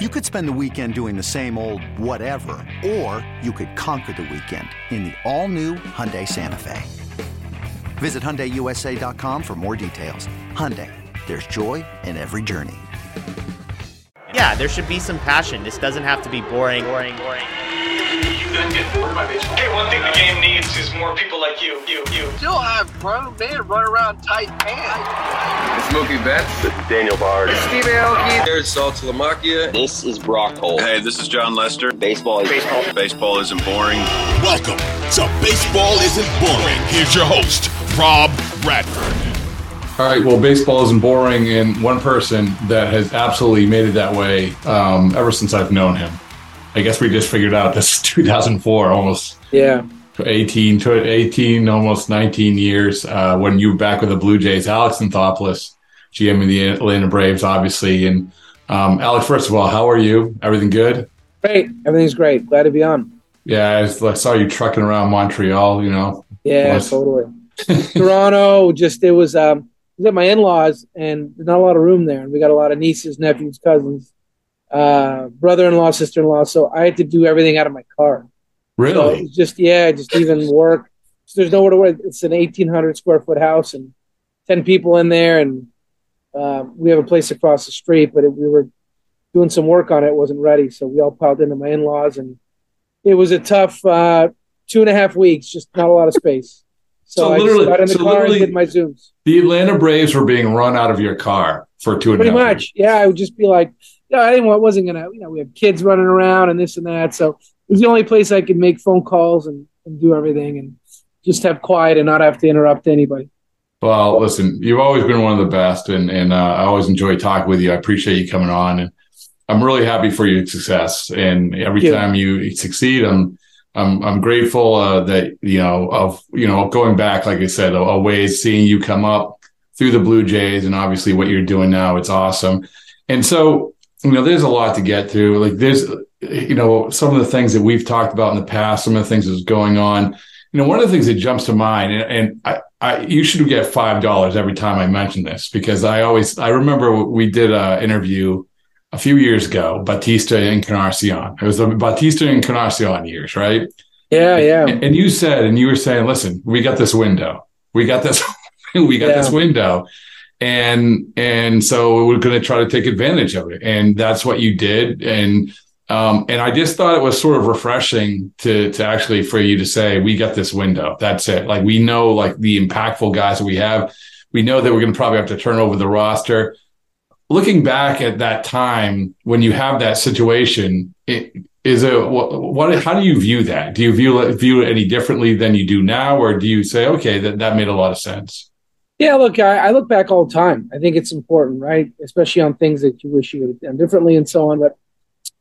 You could spend the weekend doing the same old whatever, or you could conquer the weekend in the all-new Hyundai Santa Fe. Visit HyundaiUSA.com for more details. Hyundai, there's joy in every journey. Yeah, there should be some passion. This doesn't have to be boring, boring, boring. Hey, one thing the game needs is more people like you. You, you. Still have grown men run around tight pants. It's Mookie Betts. This is Daniel Bard. It's Steve Aoki. There's Saul Telemakia. This is Brock Holt. Hey, this is Jon Lester. Baseball is baseball. Baseball isn't boring. Welcome to Baseball Isn't Boring. Here's your host, Rob Bradford. All right. Well, baseball isn't boring, and one person that has absolutely made it that way um, ever since I've known him. I guess we just figured out this is 2004, almost. Yeah. 18 to 18, almost 19 years uh, when you were back with the Blue Jays. Alex Anthopoulos, GM of the Atlanta Braves, obviously. And um, Alex, first of all, how are you? Everything good? Great. Everything's great. Glad to be on. Yeah, I, saw you trucking around Montreal. You know. Yeah, was... totally. Toronto, just it was. Um, was at my in-laws, and there's not a lot of room there, and we got a lot of nieces, nephews, cousins uh, brother-in-law, sister-in-law. So I had to do everything out of my car. Really? So just yeah, just even work. So there's nowhere to work. It's an 1,800 square foot house and 10 people in there, and uh, we have a place across the street. But it, we were doing some work on it. it. wasn't ready, so we all piled into my in-laws, and it was a tough uh, two and a half weeks. Just not a lot of space. So, so I literally, got in the so car and did my zooms. The Atlanta Braves were being run out of your car for two and Pretty much, yeah. I would just be like, yeah, I didn't. wasn't gonna. You know, we have kids running around and this and that. So it was the only place I could make phone calls and, and do everything and just have quiet and not have to interrupt anybody. Well, listen, you've always been one of the best, and and uh, I always enjoy talking with you. I appreciate you coming on, and I'm really happy for your success. And every time you succeed, I'm I'm I'm grateful uh, that you know of you know going back, like I said, a, a ways seeing you come up through the Blue Jays, and obviously what you're doing now. It's awesome. And so you know, there's a lot to get through. Like there's, you know, some of the things that we've talked about in the past, some of the things that's going on. You know, one of the things that jumps to mind, and, and I, I, you should get five dollars every time I mention this because I always, I remember we did an interview a few years ago, Bautista and Encarnacion. It was the Bautista and Encarnacion years, right? Yeah, yeah. And, and, you said, and you were saying, listen, we got this window. We got this. we got yeah. this window and and so we're going to try to take advantage of it and that's what you did and um, and I just thought it was sort of refreshing to to actually for you to say we got this window. That's it. Like we know like the impactful guys that we have. We know that we're going to probably have to turn over the roster. Looking back at that time when you have that situation, it, is it what, what? How do you view that? Do you view view it any differently than you do now, or do you say okay that that made a lot of sense? Yeah, look, I, I, look back all the time. I think it's important, right? Especially on things that you wish you would have done differently and so on. But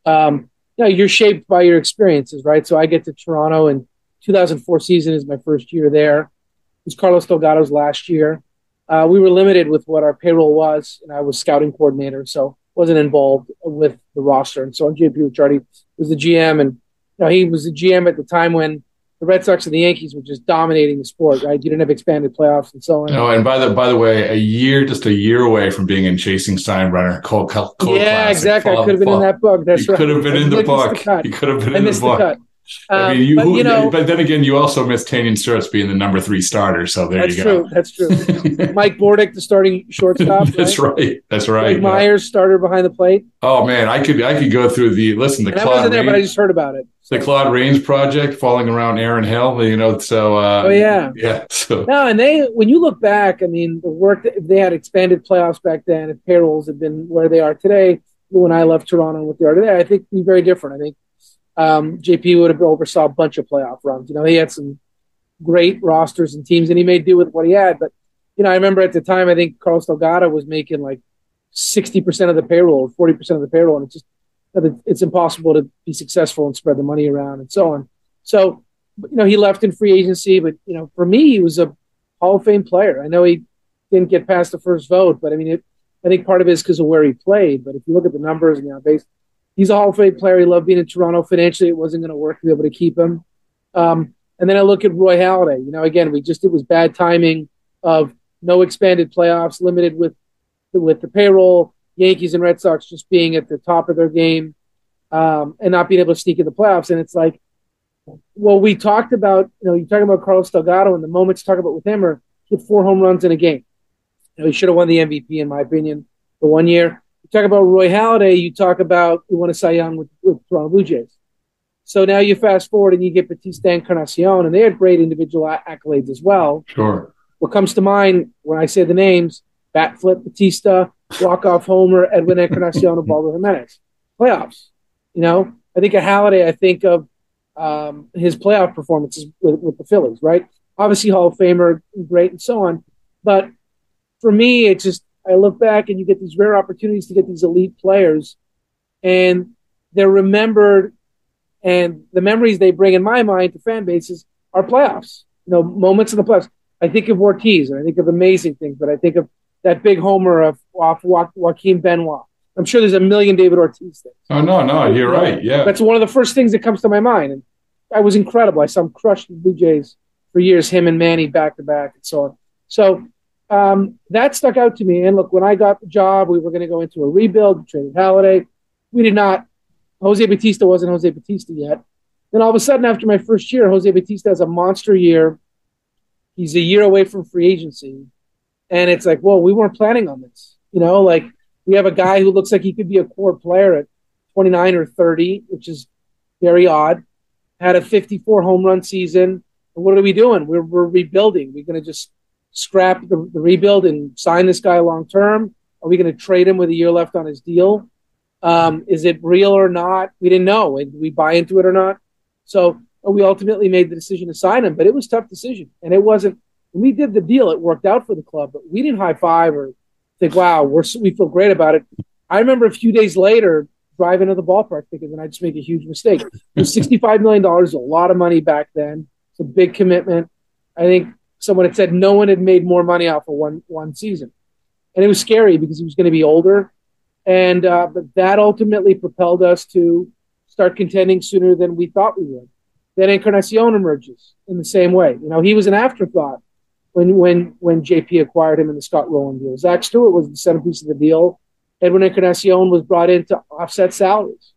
um, you know, you're shaped by your experiences, right? So I get to Toronto, and 2004 season is my first year there. It was Carlos Delgado's last year. Uh, we were limited with what our payroll was, and I was scouting coordinator, so wasn't involved with the roster. And so on, JP Ricciardi was the GM, and know, he was the GM at the time when the Red Sox and the Yankees were just dominating the sport, right? You didn't have expanded playoffs and so on. No, and by the by the way, a year, just a year away from being in Chasing Steinbrenner, Cold, Cold yeah, Classic, exactly. I could have been in that book. That's you right. Could have been I in the book. cut. You could have been I in the book. cut. I Um, mean, you, but, you know, but then again, you also missed Tanyon Sturtze being the number three starter. So there you go. That's true. That's true. Mike Bordick, the starting shortstop. That's right. That's right. Greg yeah. Myers, starter behind the plate. Oh man, I could I could go through the listen the And I wasn't there, but I just heard about it. The Claude Rains project falling around Aaron Hill. You know, so uh, Oh, yeah. yeah. So No, and they when you look back, I mean, the work that they had expanded playoffs back then, if payrolls had been where they are today, when I left Toronto and what they are today, I think it'd be very different. I think um, JP would have oversaw a bunch of playoff runs. You know, he had some great rosters and teams, and he made do with what he had. But you know, I remember at the time, I think Carlos Delgado was making like sixty percent of the payroll or forty percent of the payroll, and it's just it's impossible to be successful and spread the money around and so on. So, you know, he left in free agency, but you know, for me, he was a Hall of Fame player. I know he didn't get past the first vote, but I mean, it, I think part of it is because of where he played. But if you look at the numbers you know, base, he's a Hall of Fame player. He loved being in Toronto. Financially, it wasn't going to work to be able to keep him. Um, and then I look at Roy Halladay. You know, again, we just it was bad timing of no expanded playoffs, limited with with the payroll. Yankees and Red Sox just being at the top of their game um, and not being able to sneak in the playoffs. And it's like, well, we talked about, you know, you talking about Carlos Delgado and the moments to talk about with him are he hit four home runs in a game. You know, he should have won the MVP, in my opinion, the one year. You talk about Roy Halladay, you talk about you won a Cy Young with, with Toronto Blue Jays. So now you fast forward and you get Bautista Encarnacion, and they had great individual accolades as well. sure. What comes to mind when I say the names, bat flip Bautista, walk-off homer, Edwin Encarnacion, and Baldo Jimenez. Playoffs. You know, I think of Halladay, I think of um, his playoff performances with, with the Phillies, right? Obviously Hall of Famer, great and so on. But for me, it's just, I look back and you get these rare opportunities to get these elite players and they're remembered and the memories they bring in my mind to fan bases are playoffs, you know, moments in the playoffs. I think of Ortiz and I think of amazing things, but I think of that big homer of off jo- Joaquin Benoit. I'm sure there's a million David Ortiz things. Oh no, no, you're right. Yeah. That's one of the first things that comes to my mind. And I was incredible. I saw him crush the Blue Jays for years, him and Manny back to back and so on. So um, that stuck out to me. And look, when I got the job, we were going to go into a rebuild, we traded Halladay. We did not. Jose Bautista wasn't Jose Bautista yet. Then all of a sudden, after my first year, Jose Bautista has a monster year. He's a year away from free agency. And it's like, well, we weren't planning on this. You know, like we have a guy who looks like he could be a core player at 29 or 30, which is very odd. Had a 54 home run season. What are we doing? We're, we're rebuilding. We're going to just scrap the, the rebuild and sign this guy long term. Are we going to trade him with a year left on his deal? Um, is it real or not? We didn't know. Did we buy into it or not? So we ultimately made the decision to sign him, but it was tough decision. And it wasn't, when we did the deal, it worked out for the club, but we didn't high five or think, wow, we're, we feel great about it. I remember a few days later driving to the ballpark thinking I just make a huge mistake. $65 million, a lot of money back then. It's a big commitment. I think someone had said no one had made more money off of one, one season. And it was scary because he was going to be older. And uh, but that ultimately propelled us to start contending sooner than we thought we would. Then Encarnacion emerges in the same way. You know, he was an afterthought when when when JP acquired him in the Scott Rolen deal. Zach Stewart was the centerpiece of the deal. Edwin Encarnacion was brought in to offset salaries,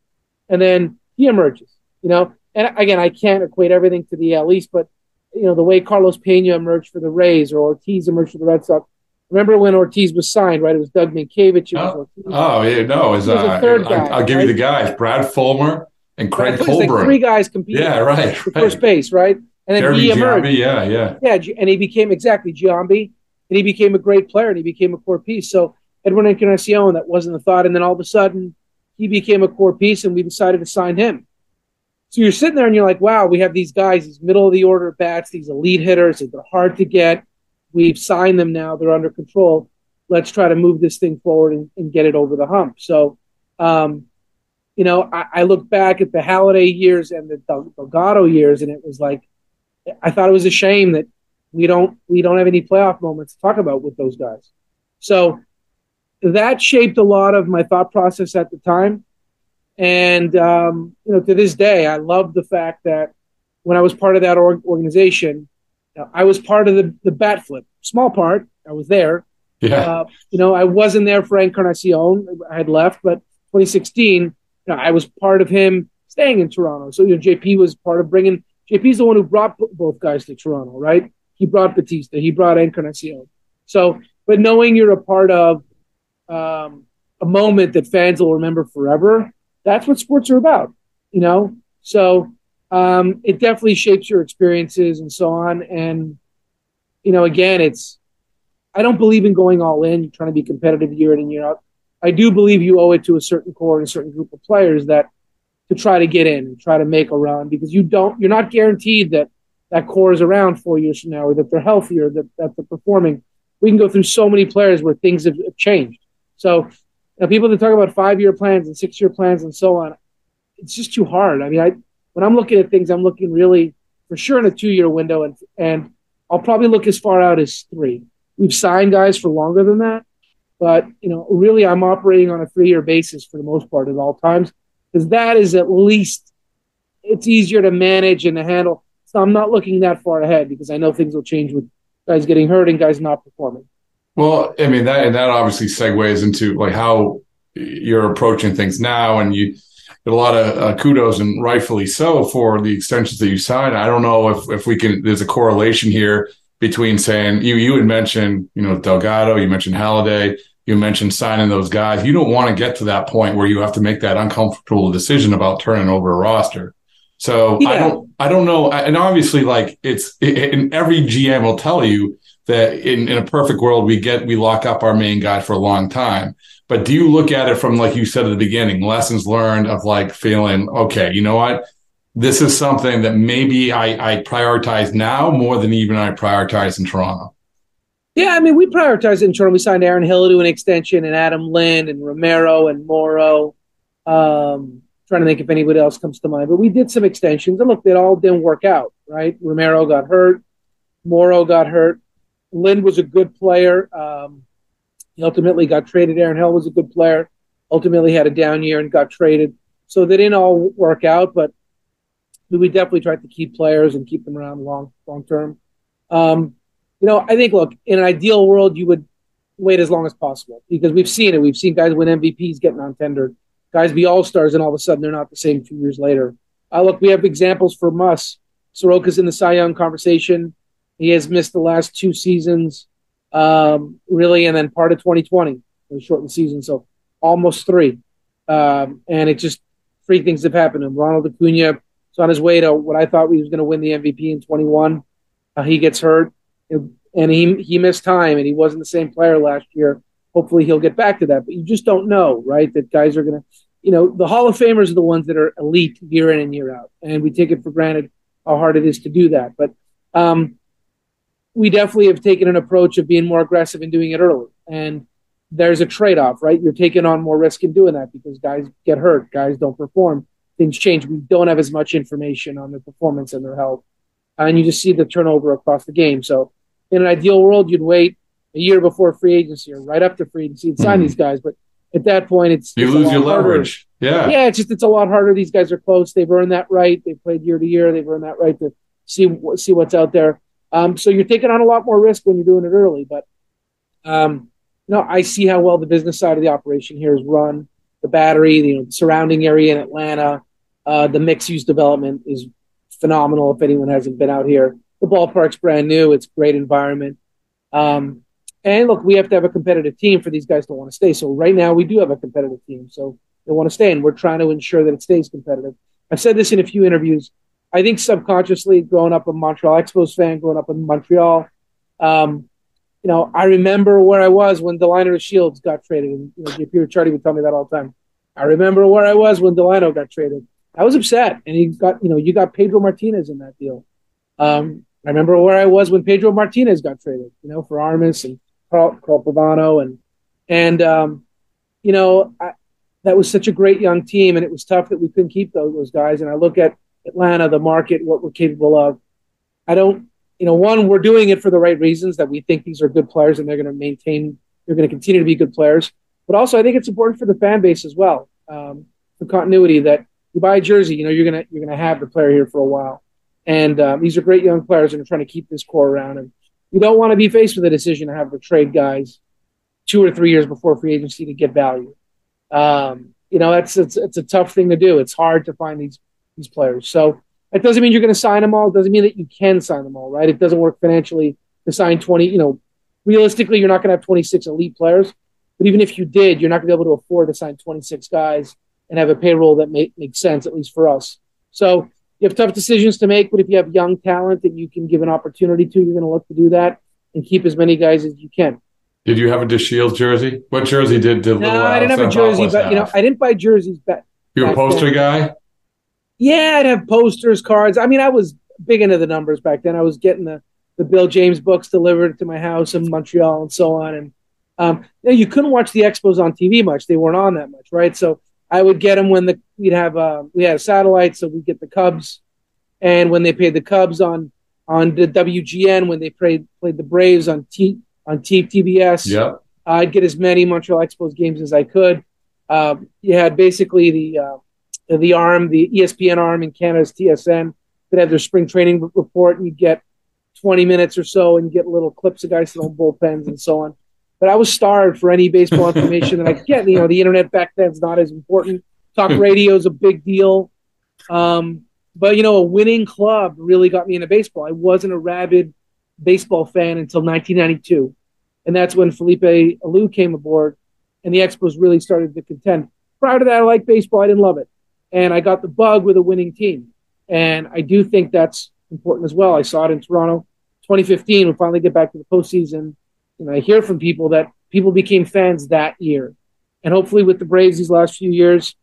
and then he emerges. You know, and again, I can't equate everything to the AL East, but you know the way Carlos Pena emerged for the Rays or Ortiz emerged for the Red Sox. Remember when Ortiz was signed, right? It was Doug Mientkiewicz. It was Oh, Ortiz. oh yeah, no, it was, He was a uh, guy, I'll give you the guys: Brad Fullmer and Craig was like three guys competing. Yeah, right, For right. first base, right? And then Jeremy he emerged. Giambi, yeah, yeah. Yeah, and he became exactly Giambi, and he became a great player, and he became a core piece. So Edwin Encarnacion, that wasn't the thought, and then all of a sudden he became a core piece, and we decided to sign him. So you're sitting there and you're like, wow, we have these guys, these middle of the order bats, these elite hitters. They're hard to get. We've signed them now. They're under control. Let's try to move this thing forward and, and get it over the hump. So, um, you know, I, I look back at the Halladay years and the Del- Delgado years, and it was like, I thought it was a shame that we don't we don't have any playoff moments to talk about with those guys. So that shaped a lot of my thought process at the time. And um, you know, to this day, I love the fact that when I was part of that org- organization, I was part of the the bat flip, small part. I was there. Yeah. Uh, you know, I wasn't there for Encarnacion. I had left, but 2016, you know, I was part of him staying in Toronto. So you know, JP was part of bringing. JP's the one who brought both guys to Toronto, right? He brought Bautista. He brought Encarnacion. So, but knowing you're a part of um, a moment that fans will remember forever, that's what sports are about, you know? So um, it definitely shapes your experiences and so on. And, you know, again, it's, I don't believe in going all in, trying to be competitive year in and year out. I do believe you owe it to a certain core and a certain group of players that to try to get in and try to make a run because you don't, you're not guaranteed that that core is around four years from now or that they're healthier, that, that they're performing. We can go through so many players where things have changed. So people that talk about five year plans and six year plans and so on, it's just too hard. I mean, I when I'm looking at things, I'm looking really for sure in a two year window, and and I'll probably look as far out as three. We've signed guys for longer than that, but you know, really, I'm operating on a three year basis for the most part at all times because that is at least it's easier to manage and to handle. So I'm not looking that far ahead because I know things will change with guys getting hurt and guys not performing. Well, I mean that and that obviously segues into like how you're approaching things now, and you get a lot of uh, kudos and rightfully so for the extensions that you signed. I don't know if if we can. There's a correlation here between saying you you had mentioned you know Delgado, you mentioned Halladay, you mentioned signing those guys. You don't want to get to that point where you have to make that uncomfortable decision about turning over a roster. So yeah. I don't I don't know, and obviously like it's and every GM will tell you that in, in a perfect world we get we lock up our main guy for a long time but do you look at it from like you said at the beginning lessons learned of like feeling okay you know what this is something that maybe i i prioritize now more than even i prioritize in toronto yeah i mean we prioritized in toronto we signed aaron hill to an extension and adam lind and romero and morrow um trying to think if anybody else comes to mind but we did some extensions and look they all didn't work out right romero got hurt morrow got hurt Lind was a good player. Um, he ultimately got traded. Aaron Hill was a good player. Ultimately had a down year and got traded. So they didn't all work out, but we definitely tried to keep players and keep them around long long term. Um, you know, I think look, in an ideal world, you would wait as long as possible because we've seen it. We've seen guys win MVPs getting on tender, guys be all stars, and all of a sudden they're not the same two years later. Uh, look, we have examples from us. Soroka's in the Cy Young conversation. He has missed the last two seasons, um, really, and then part of 2020, a shortened season, so almost three. Um, and it just three things have happened him. Ronald Acuna is on his way to what I thought he was going to win the MVP in 21. Uh, he gets hurt, and he he missed time, and he wasn't the same player last year. Hopefully, he'll get back to that. But you just don't know, right? That guys are going to, you know, the Hall of Famers are the ones that are elite year in and year out, and we take it for granted how hard it is to do that. But um, we definitely have taken an approach of being more aggressive and doing it early. And there's a trade off, right? You're taking on more risk in doing that because guys get hurt, guys don't perform, things change. We don't have as much information on their performance and their health. And you just see the turnover across the game. So in an ideal world, you'd wait a year before free agency or right up to free agency and sign mm-hmm. these guys. But at that point, it's you it's lose your leverage. Yeah, yeah. It's just it's a lot harder. These guys are close. They've earned that right. They've played year to year. They've earned that right to see see what's out there. Um, so you're taking on a lot more risk when you're doing it early. But um, you know, I see how well the business side of the operation here is run. The battery, the, you know, surrounding area in Atlanta, uh, the mixed use development is phenomenal. If anyone hasn't been out here, the ballpark's brand new. It's great environment. Um, and look, we have to have a competitive team for these guys to want to stay. So right now we do have a competitive team. So they want to stay, and we're trying to ensure that it stays competitive. I've said this in a few interviews. I think subconsciously, growing up a Montreal Expos fan, growing up in Montreal, um, you know, I remember where I was when Delino DeShields got traded. And you know, JP Ricciardi would tell me that all the time. I remember where I was when Delino got traded. I was upset, and he got, you know, you got Pedro Martinez in that deal. Um, I remember where I was when Pedro Martinez got traded, you know, for Armas and Carl, Carl Pavano, and and um, you know, I, that was such a great young team, and it was tough that we couldn't keep those, those guys. And I look at Atlanta, the market, what we're capable of. I don't, you know, one, we're doing it for the right reasons that we think these are good players and they're going to maintain, they're going to continue to be good players. But also, I think it's important for the fan base as well. Um, for continuity that you buy a jersey, you know you're gonna you're gonna have the player here for a while. And um, these are great young players and are trying to keep this core around. And you don't want to be faced with a decision to have to trade guys two or three years before free agency to get value. Um, you know, that's it's, it's a tough thing to do. It's hard to find these these players. So it doesn't mean you're going to sign them all. It doesn't mean that you can sign them all, right? It doesn't work financially to sign 20. You know, realistically, you're not going to have 26 elite players. But even if you did, you're not going to be able to afford to sign 26 guys and have a payroll that make, makes sense, at least for us. So you have tough decisions to make, but if you have young talent that you can give an opportunity to, you're going to look to do that and keep as many guys as you can. Did you have a DeShields jersey? What jersey did did No, I didn't have a jersey, but you know, I didn't buy jerseys back. You a poster then. guy? Yeah, I'd have posters, cards. I mean, I was big into the numbers back then. I was getting the the Bill James books delivered to my house in Montreal and so on. And um, you, know, you couldn't watch the Expos on TV much; they weren't on that much, right? So I would get them when the we'd have uh, we had a satellite, so we'd get the Cubs, and when they played the Cubs on on the WGN, when they played played the Braves on T on T TBS, yeah, I'd get as many Montreal Expos games as I could. Um, you had basically the uh, the arm, the ESPN arm in Canada's TSN, that have their spring training report, and you get 20 minutes or so, and you get little clips of guys throwing bullpens and so on. But I was starved for any baseball information that I could get. You know, the internet back then is not as important. Talk hmm. radio is a big deal. Um, but you know, a winning club really got me into baseball. I wasn't a rabid baseball fan until 1992, and that's when Felipe Alou came aboard, and the Expos really started to contend. Prior to that, I liked baseball. I didn't love it, and I got the bug with a winning team, and I do think that's important as well. I saw it in Toronto, 2015. We finally get back to the postseason and I hear from people that people became fans that year. And hopefully, with the Braves these last few years,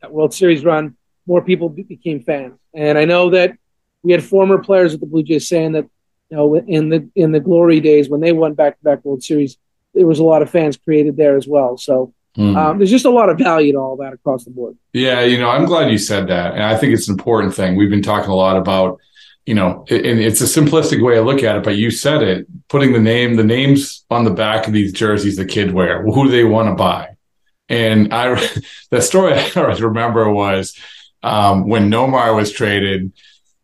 that World Series run, more people became fans. And I know that we had former players at the Blue Jays saying that, you know, in the in the glory days when they won back to back World Series, there was a lot of fans created there as well. So mm. um, there's just a lot of value to all that across the board. Yeah, you know, I'm glad you said that, and I think it's an important thing. We've been talking a lot about you know, and it's a simplistic way to look at it, but you said it, putting the name, the names on the back of these jerseys the kid wear, who do they want to buy? And I, the story I always remember was um, when Nomar was traded,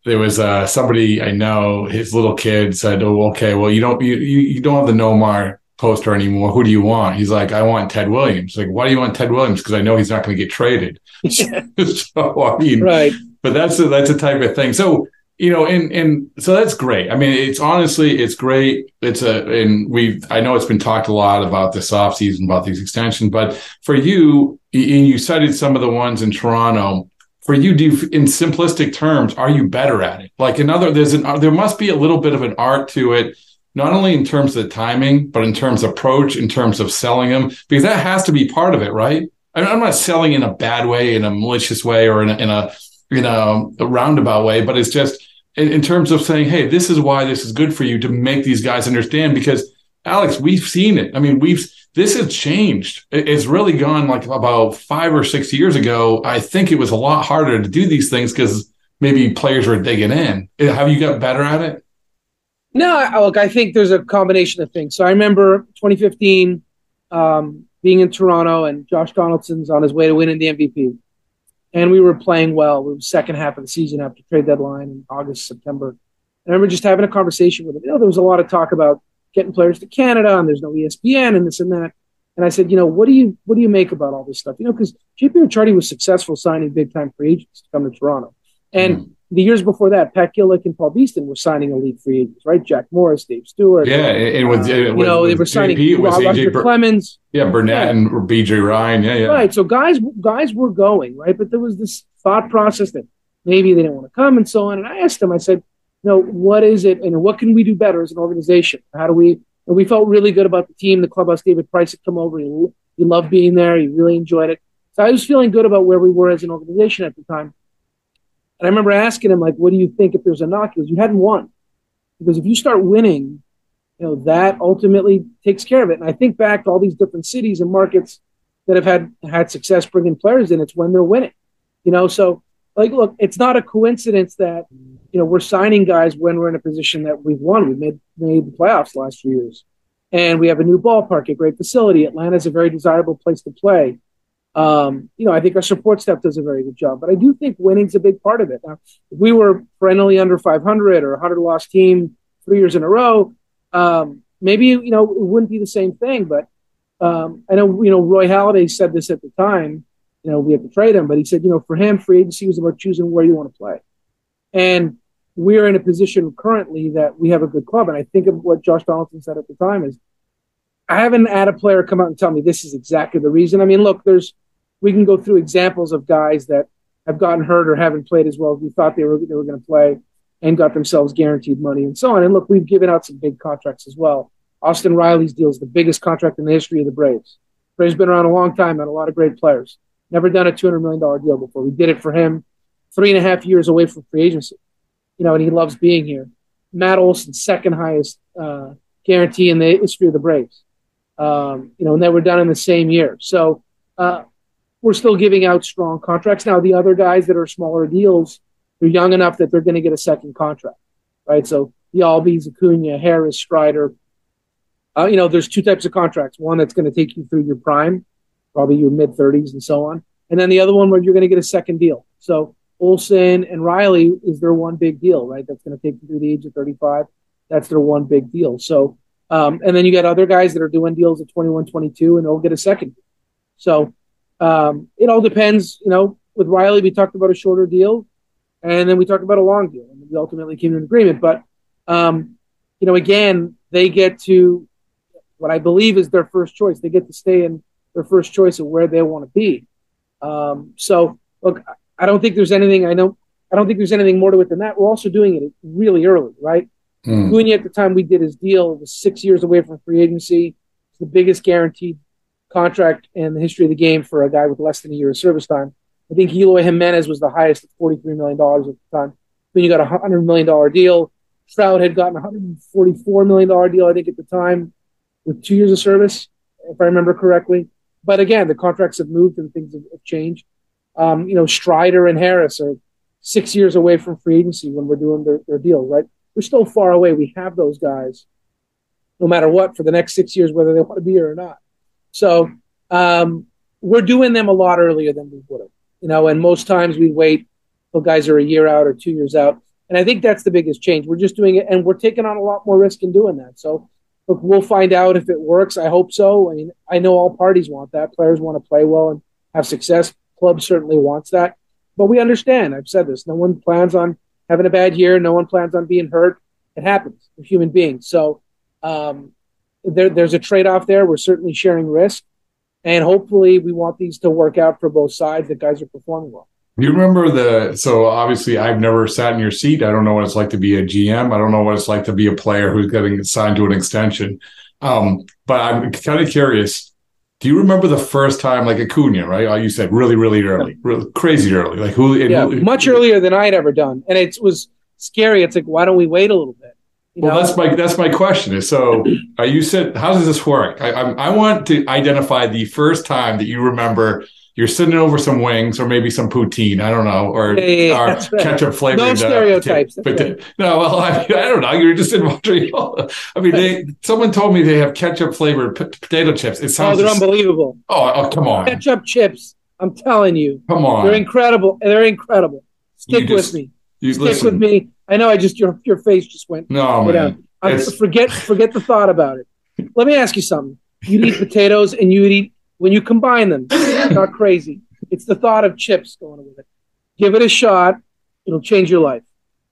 there was uh, somebody I know, his little kid said, "Oh, okay, well, you don't, you, you don't have the Nomar poster anymore. Who do you want?" He's like, "I want Ted Williams." Like, why do you want Ted Williams? Because I know he's not going to get traded. so I mean, right. But that's a, that's a type of thing. So you know, and and so that's great. I mean, it's honestly, it's great. It's a, and we've, I know it's been talked a lot about this off season about these extensions, but for you, and you cited some of the ones in Toronto. For you, do you, in simplistic terms, are you better at it? Like another, there's an, uh, there must be a little bit of an art to it, not only in terms of the timing, but in terms of approach, in terms of selling them, because that has to be part of it, right? I I'm not selling in a bad way, in a malicious way, or in a, in a you know, a roundabout way, but it's just in, in terms of saying, hey, this is why this is good for you to make these guys understand because Alex, we've seen it. I mean, we've this has changed. It's really gone like about five or six years ago. I think it was a lot harder to do these things because maybe players were digging in. Have you got better at it? No, look, I think there's a combination of things. So I remember 2015 um, being in Toronto and Josh Donaldson's on his way to winning the MVP and we were playing well. We were second half of the season after trade deadline in August, September. And I remember just having a conversation with him. You know, there was a lot of talk about getting players to Canada, and there's no ESPN, and this and that. And I said, you know, what do you what do you make about all this stuff? You know, because JP Ricciardi was successful signing big time free agents to come to Toronto, and mm the years before that, Pat Gillick and Paul Beeston were signing elite free agents, right? Jack Morris, Dave Stewart. Yeah, and with, uh, you know they were signing JP, was Roger Clemens. Yeah, Burnett yeah. and BJ Ryan. Yeah, yeah. Right. So guys, guys were going right, but there was this thought process that maybe they didn't want to come and so on. And I asked them, I said, "No, what is it, and what can we do better as an organization? How do we?" And we felt really good about the team, the clubhouse. David Price had come over. He, he loved being there. He really enjoyed it. So I was feeling good about where we were as an organization at the time. And I remember asking him, like, what do you think if there's a knock? He goes, you hadn't won. Because if you start winning, you know, that ultimately takes care of it. And I think back to all these different cities and markets that have had had success bringing players in. It's when they're winning, you know. So, like, look, it's not a coincidence that you know we're signing guys when we're in a position that we've won. We've made made the playoffs the last few years, and we have a new ballpark, a great facility. Atlanta's a very desirable place to play. Um, you know, I think our support staff does a very good job, but I do think winning's a big part of it. Now, if we were perennially under 500 or a 100 loss team three years in a row, um, maybe you know it wouldn't be the same thing. But um, I know you know Roy Halladay said this at the time. You know, we have to trade him, but he said, you know, for him, free agency was about choosing where you want to play, and we're in a position currently that we have a good club. And I think of what Josh Donaldson said at the time is, I haven't had a player come out and tell me this is exactly the reason. I mean, look, there's we can go through examples of guys that have gotten hurt or haven't played as well as we thought they were they were going to play and got themselves guaranteed money and so on. And look, we've given out some big contracts as well. Austin Riley's deal is the biggest contract in the history of the Braves. Braves been around a long time, and a lot of great players. Never done a $200 million deal before. We did it for him three and a half years away from free agency. You know, and he loves being here. Matt Olson, second highest uh, guarantee in the history of the Braves. Um, you know, and they were done in the same year. So uh, we're still giving out strong contracts. Now, the other guys that are smaller deals, they're young enough that they're going to get a second contract, right? So the Albies, Acuna, Harris, Strider. Uh, you know, there's two types of contracts. One that's going to take you through your prime, probably your mid 30s and so on, and then the other one where you're going to get a second deal. So Olson and Riley is their one big deal, right? That's going to take you through the age of 35. That's their one big deal. So, um, and then you got other guys that are doing deals at 21, 22, and they'll get a second. So um, it all depends. You know, with Riley, we talked about a shorter deal, and then we talked about a long deal, and we ultimately came to an agreement. But um, you know, again, they get to what I believe is their first choice. They get to stay in their first choice of where they want to be. Um, so, look, I don't think there's anything. I know. I don't think there's anything more to it than that. We're also doing it really early, right? Mm. Acuna at the time we did his deal was six years away from free agency. It's the biggest guaranteed contract in the history of the game for a guy with less than a year of service time. I think Eloy Jimenez was the highest at $43 million at the time. Then you got a $100 million deal. Trout had gotten a $144 million deal, I think, at the time with two years of service, if I remember correctly. But again, the contracts have moved and things have, changed. Um, you know, Strider and Harris are six years away from free agency when we're doing their, their deals, right? We're still far away. We have those guys no matter what for the next six years, whether they want to be here or not. So um, we're doing them a lot earlier than we would have, you know. And most times we wait till guys are a year out or two years out, and I think that's the biggest change. We're just doing it, and we're taking on a lot more risk in doing that. So look, we'll find out if it works. I hope so. I mean, I know all parties want that. Players want to play well and have success. Club certainly wants that, but we understand. I've said this. No one plans on having a bad year. No one plans on being hurt. It happens. We're human beings. So um, there, there's a trade off there. We're certainly sharing risk, and hopefully, we want these to work out for both sides. That guys are performing well. Do you remember the so obviously I've never sat in your seat. I don't know what it's like to be a GM. I don't know what it's like to be a player who's getting signed to an extension. Um, but I'm kind of curious. Do you remember the first time, like Acuna, right? You said really, really early, really crazy early, like who? Yeah, who, much earlier than I'd ever done, and it was scary. It's like, why don't we wait a little bit? Well, know? that's my that's my question. Is so are you said how does this work? I, I, I want to identify the first time that you remember you're sitting over some wings or maybe some poutine. I don't know, or, yeah, or right. ketchup flavored. No uh, stereotypes. Uh, right. no, well, I, mean, I don't know. You're just in Montreal. I mean, they, someone told me they have ketchup flavored p- potato chips. It sounds. Oh, they're just, unbelievable. Oh, oh, come on. Ketchup chips. I'm telling you. Come on. They're incredible. They're incredible. Stick just, with me. Stick listen. with me. I know. I just your your face just went. No, man. Forget forget the thought about it. Let me ask you something. You eat potatoes and you eat when you combine them. not crazy. It's the thought of chips going with it. Give it a shot. It'll change your life.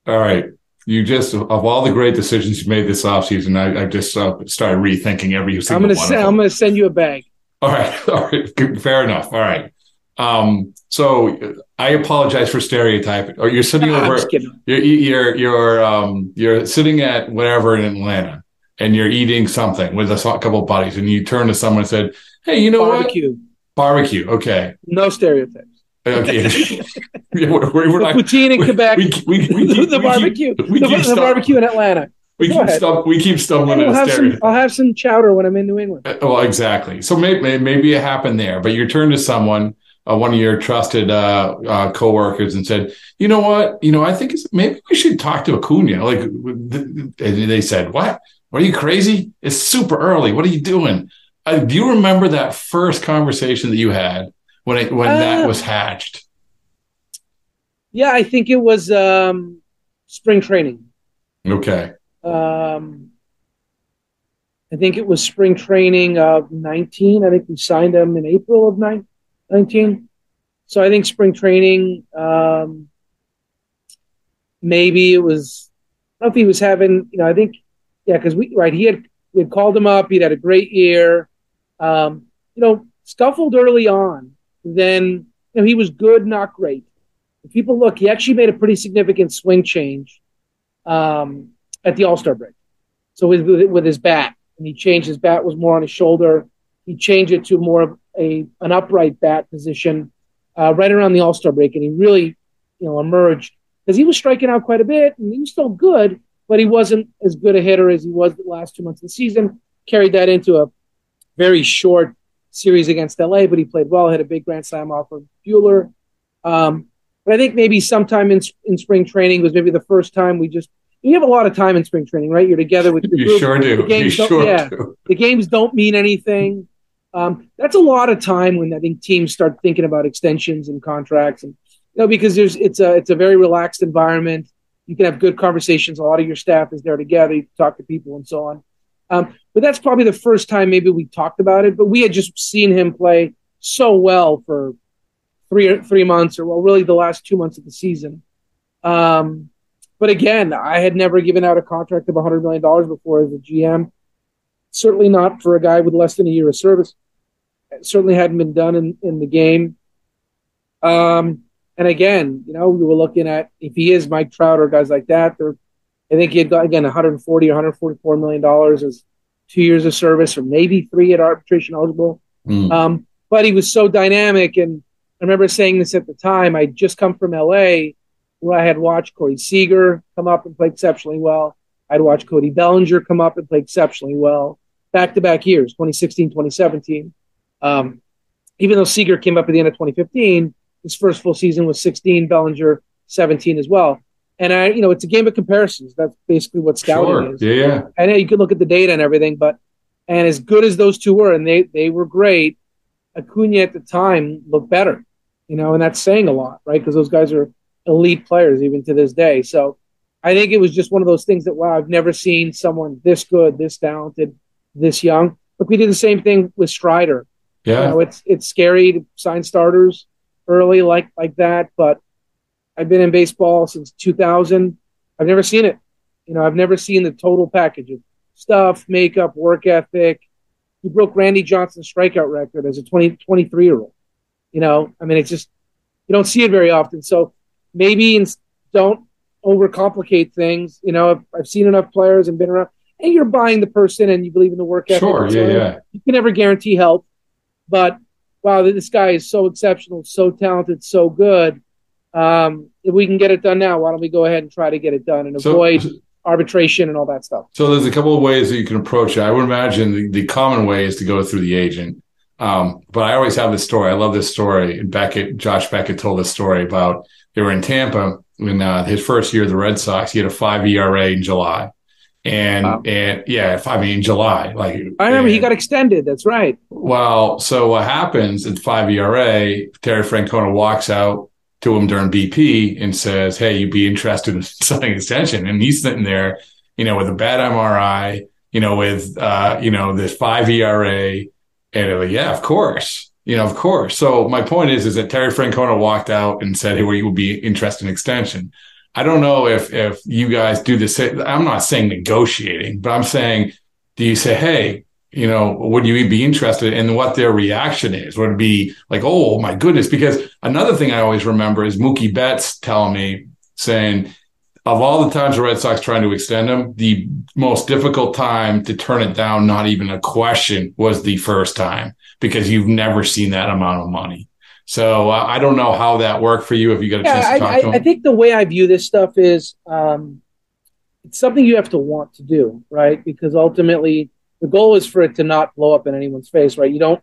All right. You just of all the great decisions you made this offseason, I, I just uh, started rethinking every single I'm gonna one. Send, I'm going to send you a bag. All right. All right. Fair enough. All right. Um, so I apologize for stereotyping. Or you're sitting no, over, you're, you're, you're, um, you're sitting at whatever in Atlanta and you're eating something with a couple of buddies and you turn to someone and said, Hey, you know Barbecue. what? Barbecue. Barbecue. Okay. No stereotypes. Okay. yeah, we're, we're not, poutine in Quebec. We, we, we, we keep, the barbecue. Keep, the, the barbecue in Atlanta. We keep, stum- we keep stumbling I'll have, some, I'll have some chowder when I'm in New England. Uh, well, exactly. So maybe, maybe it happened there, but you turn to someone uh, one of your trusted uh, uh, coworkers and said, "You know what? You know, I think maybe we should talk to Acuna." Like, and they said, "What? Are you crazy? It's super early. What are you doing?" Uh, do you remember that first conversation that you had when it, when uh, that was hatched? Yeah, I think it was um, spring training. Okay. Um, I think it was spring training of 19. I think we signed him in April of 19. So I think spring training, um, maybe it was, I don't if he was having, you know, I think, yeah, because we, right, he had, we had called him up. He'd had a great year. Um, you know, scuffled early on. Then, you know, he was good, not great. If people look, he actually made a pretty significant swing change um, at the All Star break. So with, with his bat, and he changed his bat was more on his shoulder. He changed it to more of a an upright bat position uh, right around the All Star break, and he really, you know, emerged because he was striking out quite a bit, and he was still good, but he wasn't as good a hitter as he was the last two months of the season. Carried that into a very short series against LA, but he played well. Had a big grand slam off of Buehler. Um, but I think maybe sometime in in spring training was maybe the first time we just you have a lot of time in spring training, right? You're together with your you group. sure do. The games you sure yeah, do. The games don't mean anything. Um, that's a lot of time when I think teams start thinking about extensions and contracts, and you know because there's it's a it's a very relaxed environment. You can have good conversations. A lot of your staff is there together. You talk to people and so on. Um, but that's probably the first time maybe we talked about it. But we had just seen him play so well for three three months, or well, really the last two months of the season. Um, but again, I had never given out a contract of $100 million before as a GM. Certainly not for a guy with less than a year of service. Certainly hadn't been done in, in the game. Um, and again, you know, we were looking at if he is Mike Trout or guys like that, they're, I think he had got again 140 or 144 million dollars as two years of service, or maybe three at arbitration eligible. Mm. Um, but he was so dynamic, and I remember saying this at the time. I just come from LA, where I had watched Corey Seager come up and play exceptionally well. I'd watched Cody Bellinger come up and play exceptionally well back to back years, 2016, 2017. Um, even though Seager came up at the end of 2015, his first full season was 16, Bellinger 17 as well. And I, you know, it's a game of comparisons. That's basically what scouting sure. is. Yeah. I know you could look at the data and everything, but and as good as those two were, and they they were great, Acuna at the time looked better, you know, and that's saying a lot, right? Because those guys are elite players even to this day. So I think it was just one of those things that wow, I've never seen someone this good, this talented, this young. Look, we did the same thing with Strider. Yeah, you know, it's it's scary to sign starters early like like that, but I've been in baseball since 2000. I've never seen it. You know, I've never seen the total package of stuff, makeup, work ethic. He broke Randy Johnson's strikeout record as a 20, 23 year old. You know, I mean, it's just, you don't see it very often. So maybe don't overcomplicate things. You know, I've, I've, seen enough players and been around, and you're buying the person and you believe in the work ethic. Sure, yeah, yeah. You can never guarantee help, but wow, this guy is so exceptional, so talented, so good. Um, if we can get it done now, why don't we go ahead and try to get it done and so, avoid arbitration and all that stuff? So there's a couple of ways that you can approach it. I would imagine the, the common way is to go through the agent. Um, but I always have this story. I love this story. And Beckett, Josh Beckett told this story about they were in Tampa in uh, his first year of the Red Sox. He had a five ERA in July. And wow. and yeah, five in July. Like I remember and, he got extended. That's right. Well, so what happens at five ERA? Terry Francona walks out to him during BP and says, "Hey, you'd be interested in signing an extension?" And he's sitting there, you know, with a bad MRI, you know, with uh, you know this five ERA, and like, yeah, of course. You know, of course. So my point is, is that Terry Francona walked out and said, "Hey, you would be interested in extension." I don't know if if you guys do this. I'm not saying negotiating, but I'm saying, do you say, "Hey, you know, would you be interested in what their reaction is? Would it be like, "Oh my goodness"? Because another thing I always remember is Mookie Betts telling me, saying, of all the times the Red Sox trying to extend him, the most difficult time to turn it down, not even a question, was the first time because you've never seen that amount of money. So uh, I don't know how that worked for you. If you got a yeah, chance to talk I, to him, I think the way I view this stuff is um, it's something you have to want to do, right? Because ultimately, the goal is for it to not blow up in anyone's face, right? You don't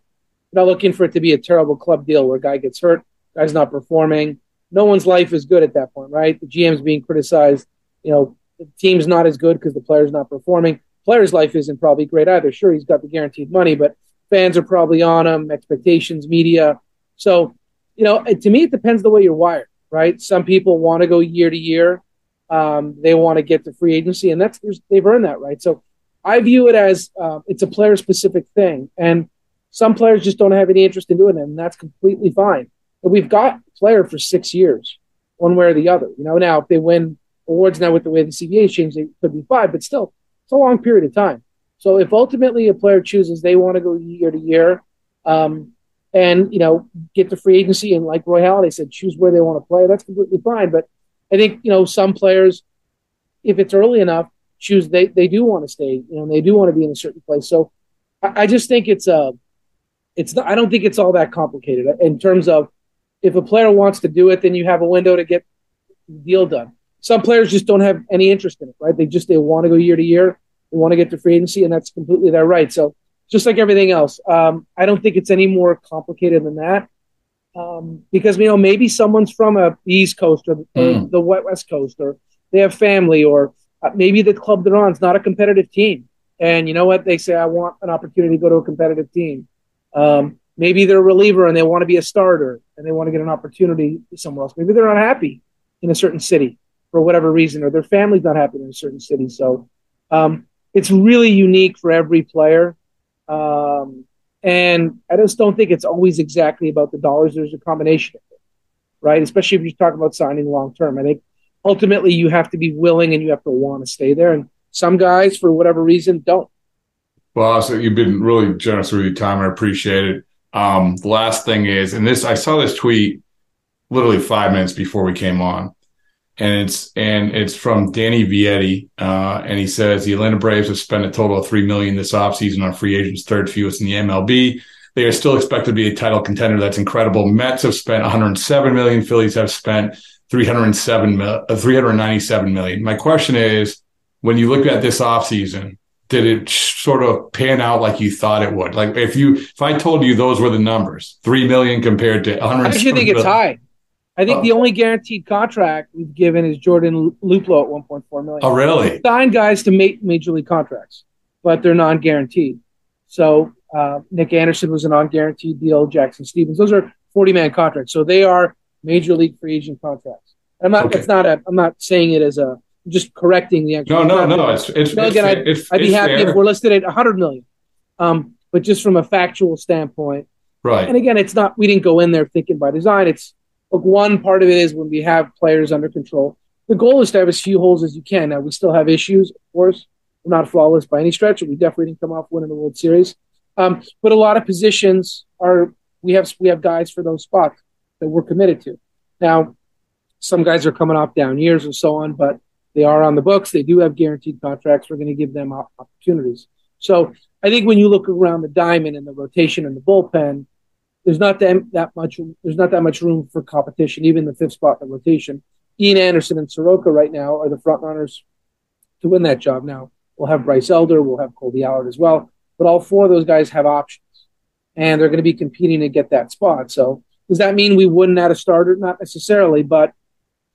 you're not looking for it to be a terrible club deal where a guy gets hurt, guy's not performing. No one's life is good at that point, right? The GM's being criticized. You know, the team's not as good because the player's not performing. Player's life isn't probably great either. Sure, he's got the guaranteed money, but fans are probably on him, expectations, media. So, you know, to me, it depends the way you're wired, right? Some people want to go year to year. Um, they want to get to free agency, and that's they've earned that right. So, I view it as uh, it's a player specific thing, and some players just don't have any interest in doing it, and that's completely fine. But we've got a player for six years, one way or the other. You know, now if they win awards now with the way the CBA changed, they could be five, but still, it's a long period of time. So if ultimately a player chooses they want to go year to year, um, and you know get the free agency and like Roy Halladay said, choose where they want to play, that's completely fine. But I think you know some players, if it's early enough, choose they they do want to stay, you know, they do want to be in a certain place. So I, I just think it's a, uh, it's not, I don't think it's all that complicated in terms of if a player wants to do it, then you have a window to get the deal done. Some players just don't have any interest in it, right? They just they want to go year to year they want to get to free agency, and that's completely their right. So just like everything else, um, I don't think it's any more complicated than that. Um, because you know maybe someone's from a East Coast or, mm. the West Coast, or they have family, or uh, maybe the club they're on is not a competitive team, and you know what they say, I want an opportunity to go to a competitive team. Um, maybe they're a reliever and they want to be a starter and they want to get an opportunity somewhere else. Maybe they're unhappy in a certain city for whatever reason, or their family's not happy in a certain city. So um, it's really unique for every player. Um, and I just don't think it's always exactly about the dollars. There's a combination of it, right? Especially if you talk about signing long term. I think ultimately you have to be willing and you have to want to stay there. And some guys, for whatever reason, don't. Well, so you've been really generous with your time. I appreciate it. Um, the last thing is, and this, I saw this tweet literally five minutes before we came on and it's and it's from Danny Vietti, uh, and he says the Atlanta Braves have spent a total of three million this offseason on free agents, third fewest in the MLB. They are still expected to be a title contender. That's incredible. Mets have spent 107 million. Phillies have spent 307 uh, 397 million. My question is, when you look at this offseason, did it sort of pan out like you thought it would? Like if you if I told you those were the numbers, three million compared to 100. I actually think it's high. I think oh. the only guaranteed contract we've given is Jordan Luplow at 1.4 million. Oh, really? Signed guys to make major league contracts, but they're non-guaranteed. So uh, Nick Anderson was a non-guaranteed deal. Jackson Stephens, those are 40-man contracts. So they are major league free agent contracts. I'm not. Okay. It's not. A, I'm not saying it as a. I'm just correcting the actual. No, no, no. It's it's. No, again, I'd, it's, I'd be happy fair. if we're listed at 100 million. Um, but just from a factual standpoint, right? And again, it's not. We didn't go in there thinking by design. It's Look, one part of it is when we have players under control. The goal is to have as few holes as you can. Now we still have issues, of course. We're not flawless by any stretch. We definitely didn't come off winning the World Series. Um, but a lot of positions are we have we have guys for those spots that we're committed to. Now, some guys are coming off down years and so on, but they are on the books. They do have guaranteed contracts. We're going to give them opportunities. So I think when you look around the diamond and the rotation and the bullpen, there's not that, that much there's not that much room for competition, even the fifth spot in the rotation. Ian Anderson and Soroka right now are the front runners to win that job. Now we'll have Bryce Elder, we'll have Kolby Allard as well, but all four of those guys have options, and they're going to be competing to get that spot. So does that mean we wouldn't add a starter? Not necessarily, but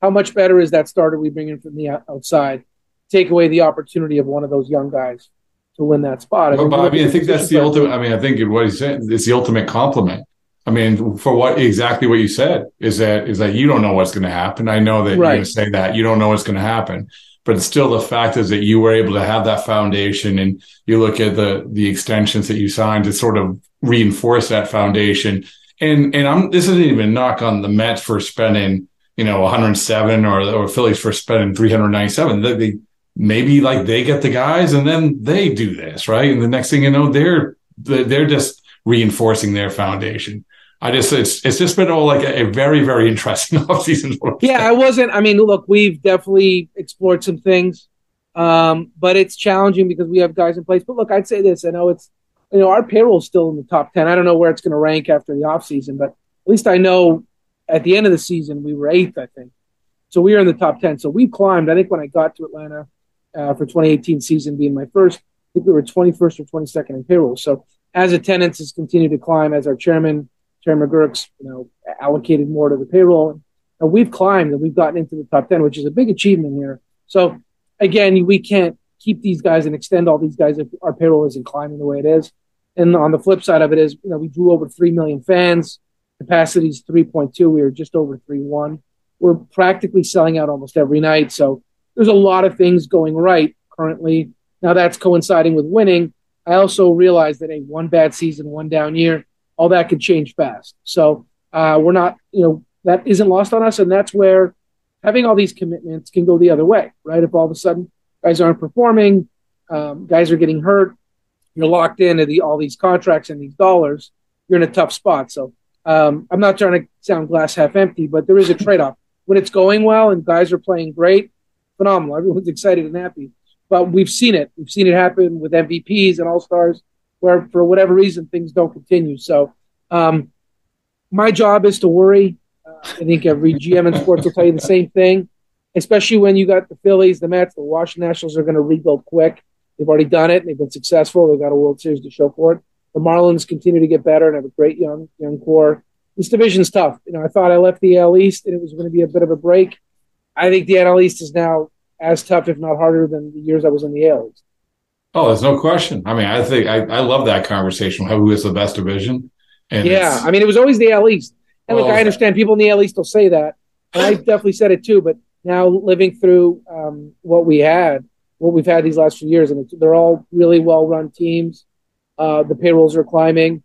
how much better is that starter we bring in from the outside? Take away the opportunity of one of those young guys to win that spot. I mean, I, mean, I think that's the ultimate. I mean, I think what he's saying is the ultimate compliment I mean, for what exactly what you said is that is that you don't know what's going to happen. I know that right. you're going to say that you don't know what's going to happen, but still the fact is that you were able to have that foundation, and you look at the the extensions that you signed to sort of reinforce that foundation. And and I'm this isn't even knock on the Mets for spending you know 107 or or Phillies for spending 397. They, they maybe like they get the guys and then they do this right, and the next thing you know they're they're just reinforcing their foundation. I just it's it's just been all like a, a very very interesting off season. Yeah, I wasn't. I mean, look, we've definitely explored some things, um, but it's challenging because we have guys in place. But look, I'd say this: I know it's you know our payroll is still in the top ten. I don't know where it's going to rank after the off season, but at least I know at the end of the season we were eighth, I think. So we are in the top ten. So we've climbed. I think when I got to Atlanta uh, for 2018 season being my first, I think we were 21st or 22nd in payroll. So as attendance has continued to climb, as our chairman Chairman McGuirk's, you know, allocated more to the payroll. And we've climbed and we've gotten into the top 10, which is a big achievement here. So again, we can't keep these guys and extend all these guys if our payroll isn't climbing the way it is. And on the flip side of it is, you know, we drew over 3 million fans. Capacity is 3.2. We were just over 3.1. We're practically selling out almost every night. So there's a lot of things going right currently. Now that's coinciding with winning. I also realize that a one bad season, one down year, all that could change fast. So uh, we're not, you know, that isn't lost on us. And that's where having all these commitments can go the other way, right? If all of a sudden guys aren't performing, um, guys are getting hurt, you're locked into the, all these contracts and these dollars, you're in a tough spot. So um, I'm not trying to sound glass half empty, but there is a trade off. When it's going well and guys are playing great, phenomenal. Everyone's excited and happy. But we've seen it. We've seen it happen with MVPs and All Stars, where for whatever reason things don't continue. So um, my job is to worry. Uh, I think every GM in sports will tell you the same thing, especially when you got the Phillies, the Mets, the Washington Nationals are going to rebuild quick. They've already done it. They've been successful. They've got a World Series to show for it. The Marlins continue to get better and have a great young young core. This division's tough. You know, I thought I left the AL East and it was going to be a bit of a break. I think the NL East is now as tough, if not harder, than the years I was in the AL East. Oh, there's no question. I mean, I think I, I love that conversation. Who is the best division? And yeah, I mean, it was always the AL East. And well, look, I understand people in the AL East will say that, and I definitely said it too. But now living through um, what we had, what we've had these last few years, and they're all really well-run teams. Uh, the payrolls are climbing.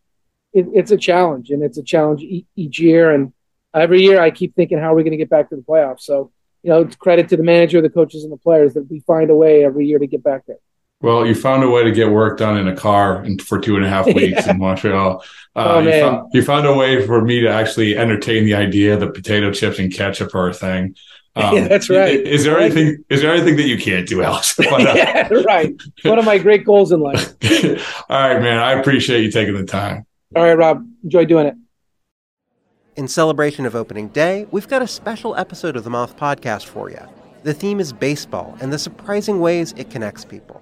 It, it's a challenge, and it's a challenge e- each year. And every year, I keep thinking, how are we going to get back to the playoffs? So, you know, it's credit to the manager, the coaches, and the players that we find a way every year to get back there. Well, you found a way to get work done in a car for two and a half weeks yeah. in Montreal. Uh, oh, man. You, found, you, found, a way for me to actually entertain the idea that potato chips and ketchup are a thing. Um, yeah, that's right. Is there anything? Is there anything that you can't do, Alex? yeah, right. One of my great goals in life. All right, man. I appreciate you taking the time. All right, Rob. Enjoy doing it. In celebration of opening day, we've got a special episode of the Moth Podcast for you. The theme is baseball and the surprising ways it connects people.